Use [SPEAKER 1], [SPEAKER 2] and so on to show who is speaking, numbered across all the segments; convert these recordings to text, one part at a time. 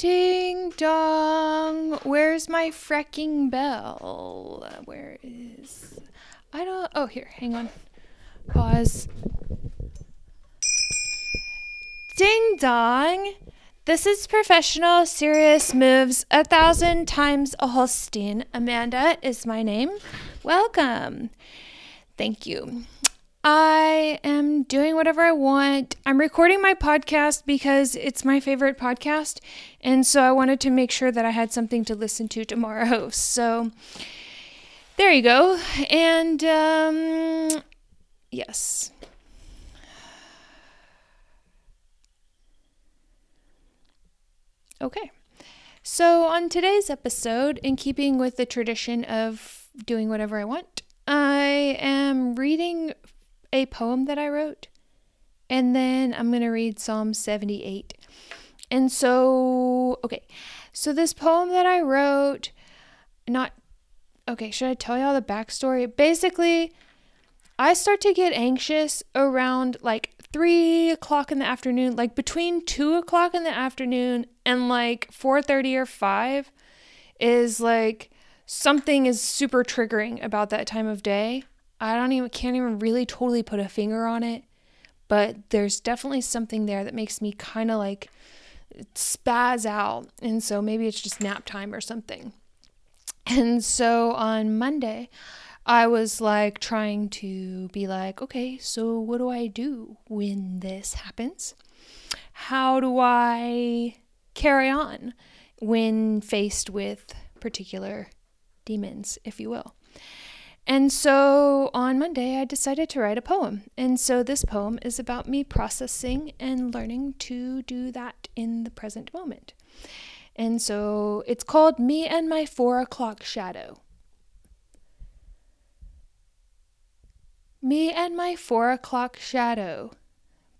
[SPEAKER 1] Ding dong. Where's my frecking bell? Where is. I don't. Oh, here. Hang on. Pause. Ding dong. This is professional, serious moves a thousand times a Holstein. Amanda is my name. Welcome. Thank you. I am doing whatever I want. I'm recording my podcast because it's my favorite podcast. And so I wanted to make sure that I had something to listen to tomorrow. So there you go. And um, yes. Okay. So, on today's episode, in keeping with the tradition of doing whatever I want, I am reading a poem that I wrote, and then I'm going to read Psalm 78. And so, okay, so this poem that I wrote, not, okay, should I tell y'all the backstory? Basically, I start to get anxious around like three o'clock in the afternoon, like between two o'clock in the afternoon and like 4.30 or 5 is like something is super triggering about that time of day I don't even can't even really totally put a finger on it, but there's definitely something there that makes me kind of like spaz out. And so maybe it's just nap time or something. And so on Monday, I was like trying to be like, okay, so what do I do when this happens? How do I carry on when faced with particular demons, if you will? And so on Monday, I decided to write a poem. And so this poem is about me processing and learning to do that in the present moment. And so it's called Me and My Four O'Clock Shadow. Me and my four o'clock shadow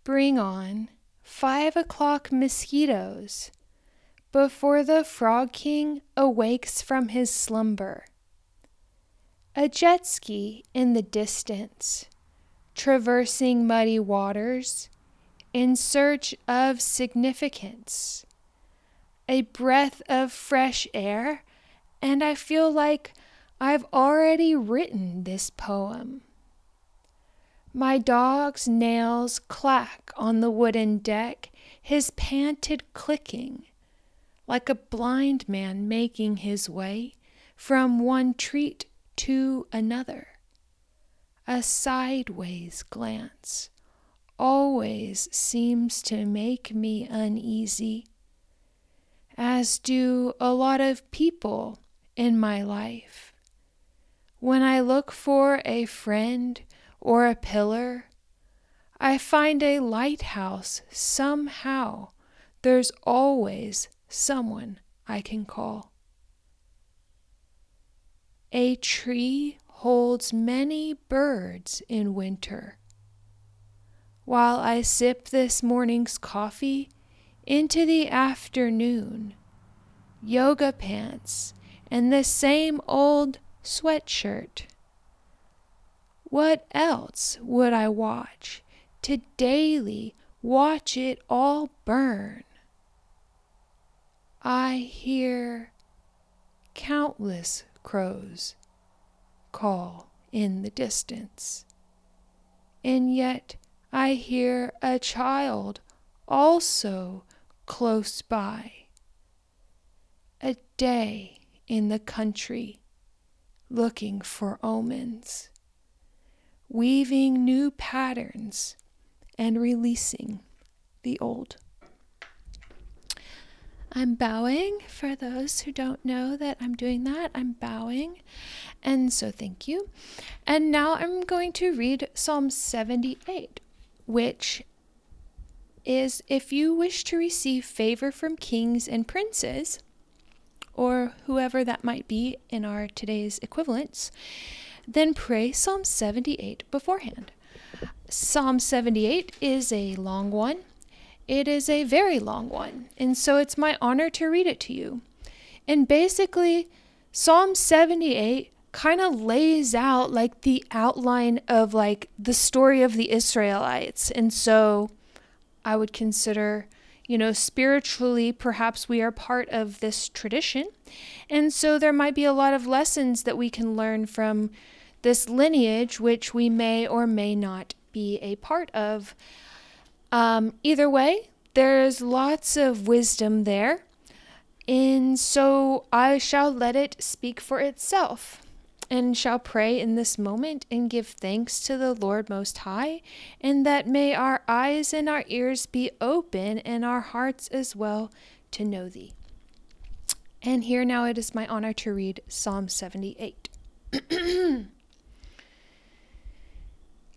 [SPEAKER 1] bring on five o'clock mosquitoes before the Frog King awakes from his slumber a jet ski in the distance, traversing muddy waters in search of significance. A breath of fresh air, and I feel like I've already written this poem. My dog's nails clack on the wooden deck, his panted clicking, like a blind man making his way from one treat to another. A sideways glance always seems to make me uneasy, as do a lot of people in my life. When I look for a friend or a pillar, I find a lighthouse somehow. There's always someone I can call. A tree holds many birds in winter. While I sip this morning's coffee into the afternoon, yoga pants, and the same old sweatshirt. What else would I watch to daily watch it all burn? I hear countless crows call in the distance. And yet I hear a child also close by. A day in the country looking for omens, weaving new patterns and releasing the old. I'm bowing for those who don't know that I'm doing that. I'm bowing. And so thank you. And now I'm going to read Psalm 78, which is if you wish to receive favor from kings and princes, or whoever that might be in our today's equivalents, then pray Psalm 78 beforehand. Psalm 78 is a long one it is a very long one, and so it's my honor to read it to you. And basically, Psalm 78 kind of lays out like the outline of like the story of the Israelites. And so I would consider, you know, spiritually, perhaps we are part of this tradition. And so there might be a lot of lessons that we can learn from this lineage, which we may or may not be a part of. Um, either way, there's lots of wisdom there. And so I shall let it speak for itself and shall pray in this moment and give thanks to the Lord Most High, and that may our eyes and our ears be open and our hearts as well to know Thee. And here now it is my honor to read Psalm 78.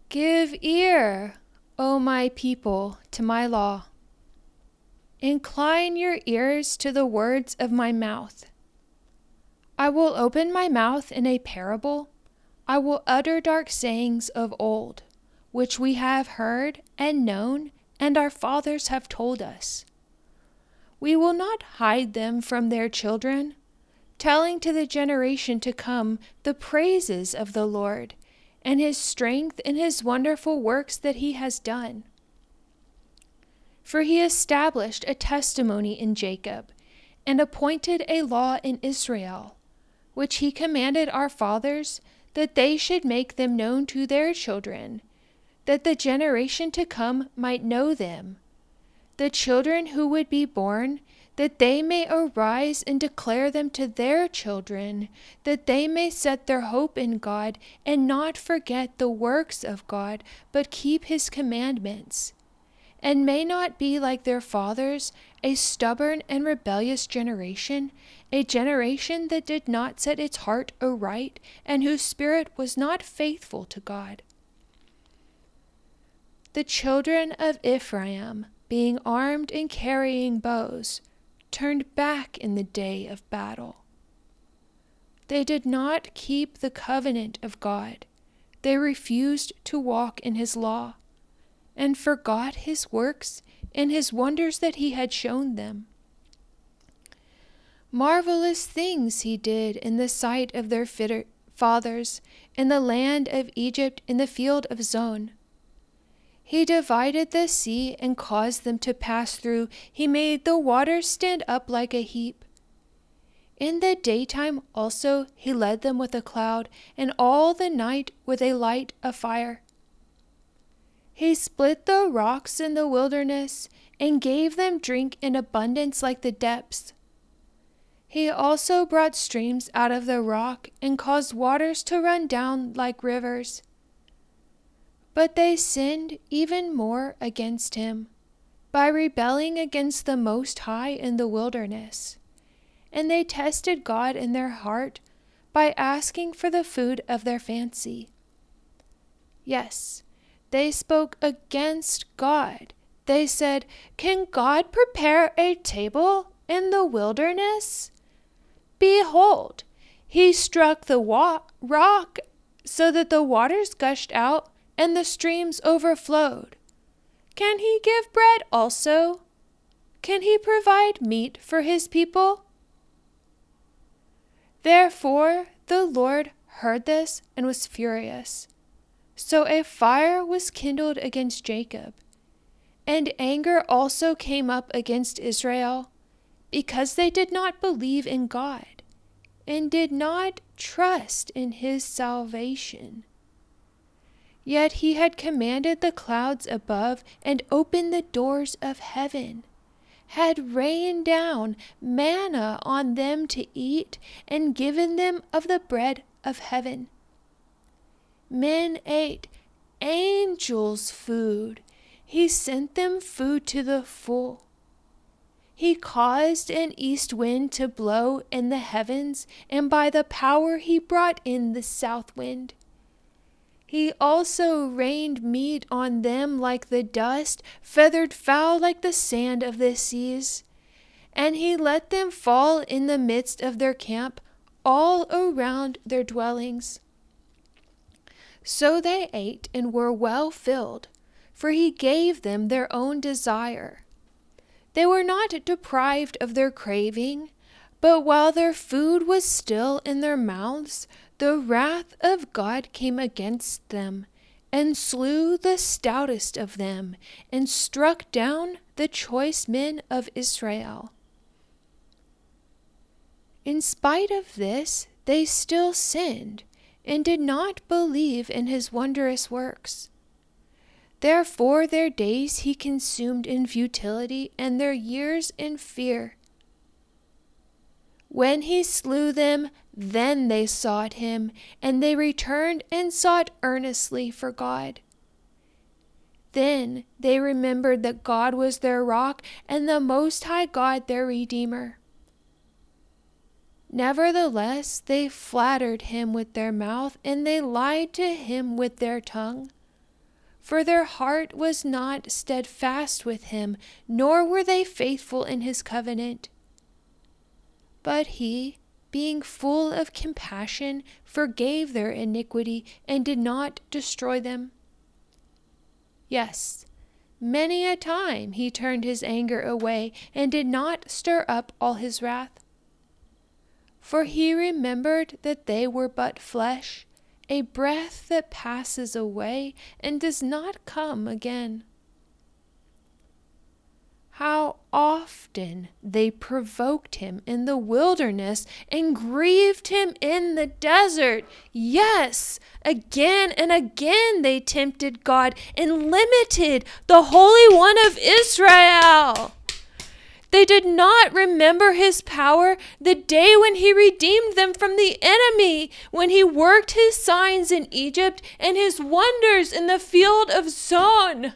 [SPEAKER 1] Give ear, O my people, to my law. Incline your ears to the words of my mouth. I will open my mouth in a parable. I will utter dark sayings of old, which we have heard and known, and our fathers have told us. We will not hide them from their children, telling to the generation to come the praises of the Lord and his strength and his wonderful works that he has done. For he established a testimony in Jacob and appointed a law in Israel which he commanded our fathers, that they should make them known to their children, that the generation to come might know them, the children who would be born, that they may arise and declare them to their children, that they may set their hope in God and not forget the works of God, but keep his commandments and may not be like their fathers, a stubborn and rebellious generation, a generation that did not set its heart aright, and whose spirit was not faithful to God. The children of Ephraim, being armed and carrying bows, turned back in the day of battle. They did not keep the covenant of God. They refused to walk in his law and forgot his works and his wonders that he had shown them. Marvelous things he did in the sight of their fathers in the land of Egypt in the field of Zoan. He divided the sea and caused them to pass through. He made the waters stand up like a heap. In the daytime also he led them with a cloud, and all the night with a light of fire. He split the rocks in the wilderness and gave them drink in abundance like the depths. He also brought streams out of the rock and caused waters to run down like rivers. But they sinned even more against him by rebelling against the Most High in the wilderness. And they tested God in their heart by asking for the food of their fancy. Yes, they spoke against God. They said, Can God prepare a table in the wilderness? Behold, he struck the wa- rock so that the waters gushed out and the streams overflowed. Can he give bread also? Can he provide meat for his people? Therefore the Lord heard this and was furious. So a fire was kindled against Jacob, and anger also came up against Israel, because they did not believe in God, and did not trust in his salvation. Yet he had commanded the clouds above and opened the doors of heaven, had rained down manna on them to eat, and given them of the bread of heaven. Men ate angels' food. He sent them food to the full. He caused an east wind to blow in the heavens, and by the power he brought in the south wind. He also rained meat on them like the dust, feathered fowl like the sand of the seas. And he let them fall in the midst of their camp, all around their dwellings. So they ate and were well filled, for he gave them their own desire. They were not deprived of their craving, but while their food was still in their mouths, the wrath of God came against them, and slew the stoutest of them, and struck down the choice men of Israel. In spite of this, they still sinned and did not believe in his wondrous works. Therefore, their days he consumed in futility, and their years in fear. When he slew them, then they sought him, and they returned and sought earnestly for God. Then they remembered that God was their rock and the Most High God their Redeemer. Nevertheless, they flattered him with their mouth, and they lied to him with their tongue. For their heart was not steadfast with him, nor were they faithful in his covenant. But he, being full of compassion, forgave their iniquity and did not destroy them. Yes, many a time he turned his anger away and did not stir up all his wrath. For he remembered that they were but flesh, a breath that passes away and does not come again. How often they provoked him in the wilderness and grieved him in the desert. Yes, again and again they tempted God and limited the Holy One of Israel. They did not remember his power the day when he redeemed them from the enemy, when he worked his signs in Egypt and his wonders in the field of Zoan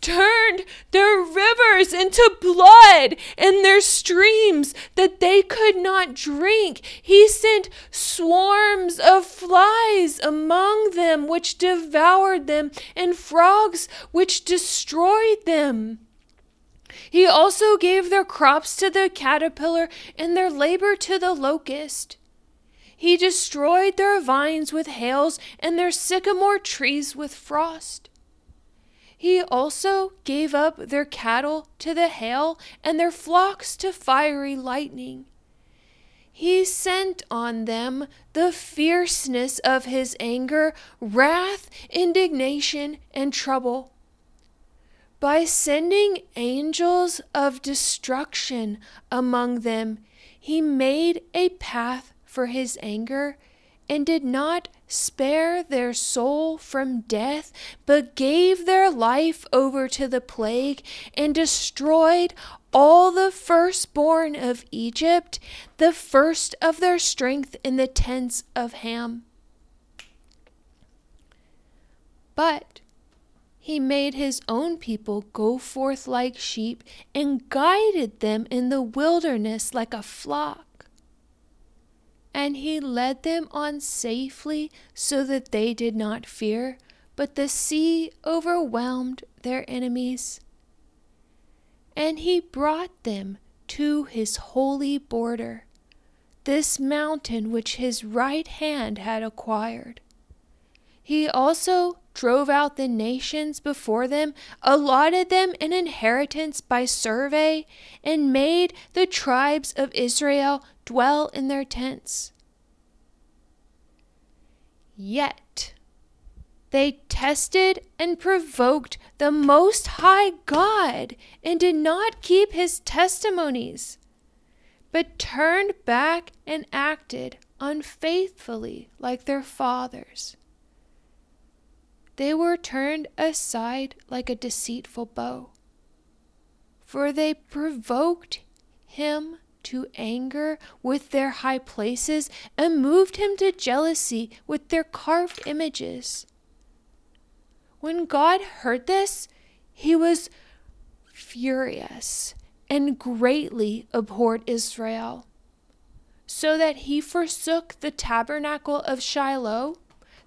[SPEAKER 1] turned their rivers into blood and their streams that they could not drink. He sent swarms of flies among them, which devoured them, and frogs, which destroyed them. He also gave their crops to the caterpillar and their labor to the locust. He destroyed their vines with hails and their sycamore trees with frost. He also gave up their cattle to the hail and their flocks to fiery lightning. He sent on them the fierceness of his anger, wrath, indignation, and trouble. By sending angels of destruction among them, he made a path for his anger and did not spare their soul from death, but gave their life over to the plague, and destroyed all the firstborn of Egypt, the first of their strength in the tents of Ham. But he made his own people go forth like sheep, and guided them in the wilderness like a flock and he led them on safely so that they did not fear, but the sea overwhelmed their enemies. And he brought them to his holy border, this mountain which his right hand had acquired. He also drove out the nations before them, allotted them an inheritance by survey, and made the tribes of Israel dwell in their tents. Yet they tested and provoked the Most High God and did not keep his testimonies, but turned back and acted unfaithfully like their fathers. They were turned aside like a deceitful bow, for they provoked him to anger with their high places and moved him to jealousy with their carved images. When God heard this, he was furious and greatly abhorred Israel, so that he forsook the tabernacle of Shiloh,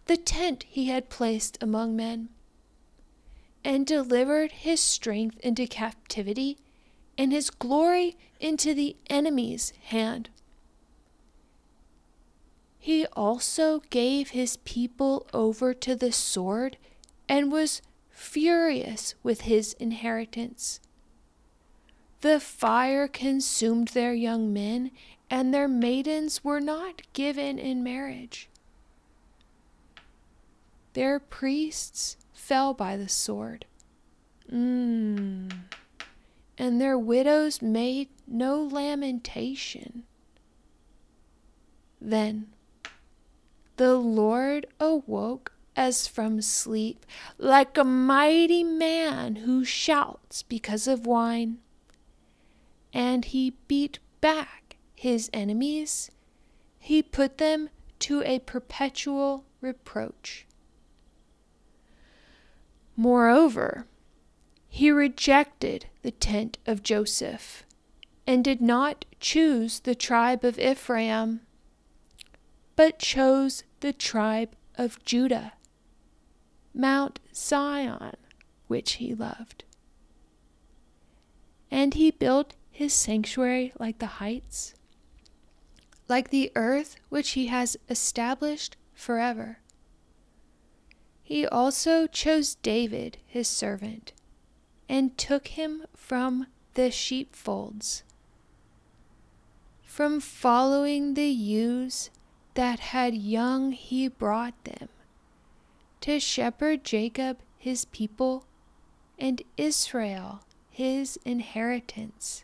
[SPEAKER 1] the tent he had placed among men, and delivered his strength into captivity and his glory into the enemy's hand. He also gave his people over to the sword and was furious with his inheritance. The fire consumed their young men, and their maidens were not given in marriage. Their priests fell by the sword. Mm. And their widows made no lamentation. Then the Lord awoke as from sleep, like a mighty man who shouts because of wine. And he beat back his enemies, he put them to a perpetual reproach. Moreover, he rejected the tent of Joseph and did not choose the tribe of Ephraim, but chose the tribe of Judah, Mount Zion, which he loved. And he built his sanctuary like the heights, like the earth which he has established forever. He also chose David his servant, and took him from the sheepfolds, from following the ewes that had young he brought them, to shepherd Jacob his people, and Israel his inheritance.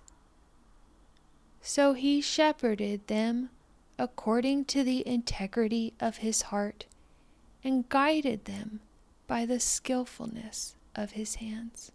[SPEAKER 1] So he shepherded them according to the integrity of his heart and guided them by the skillfulness of his hands.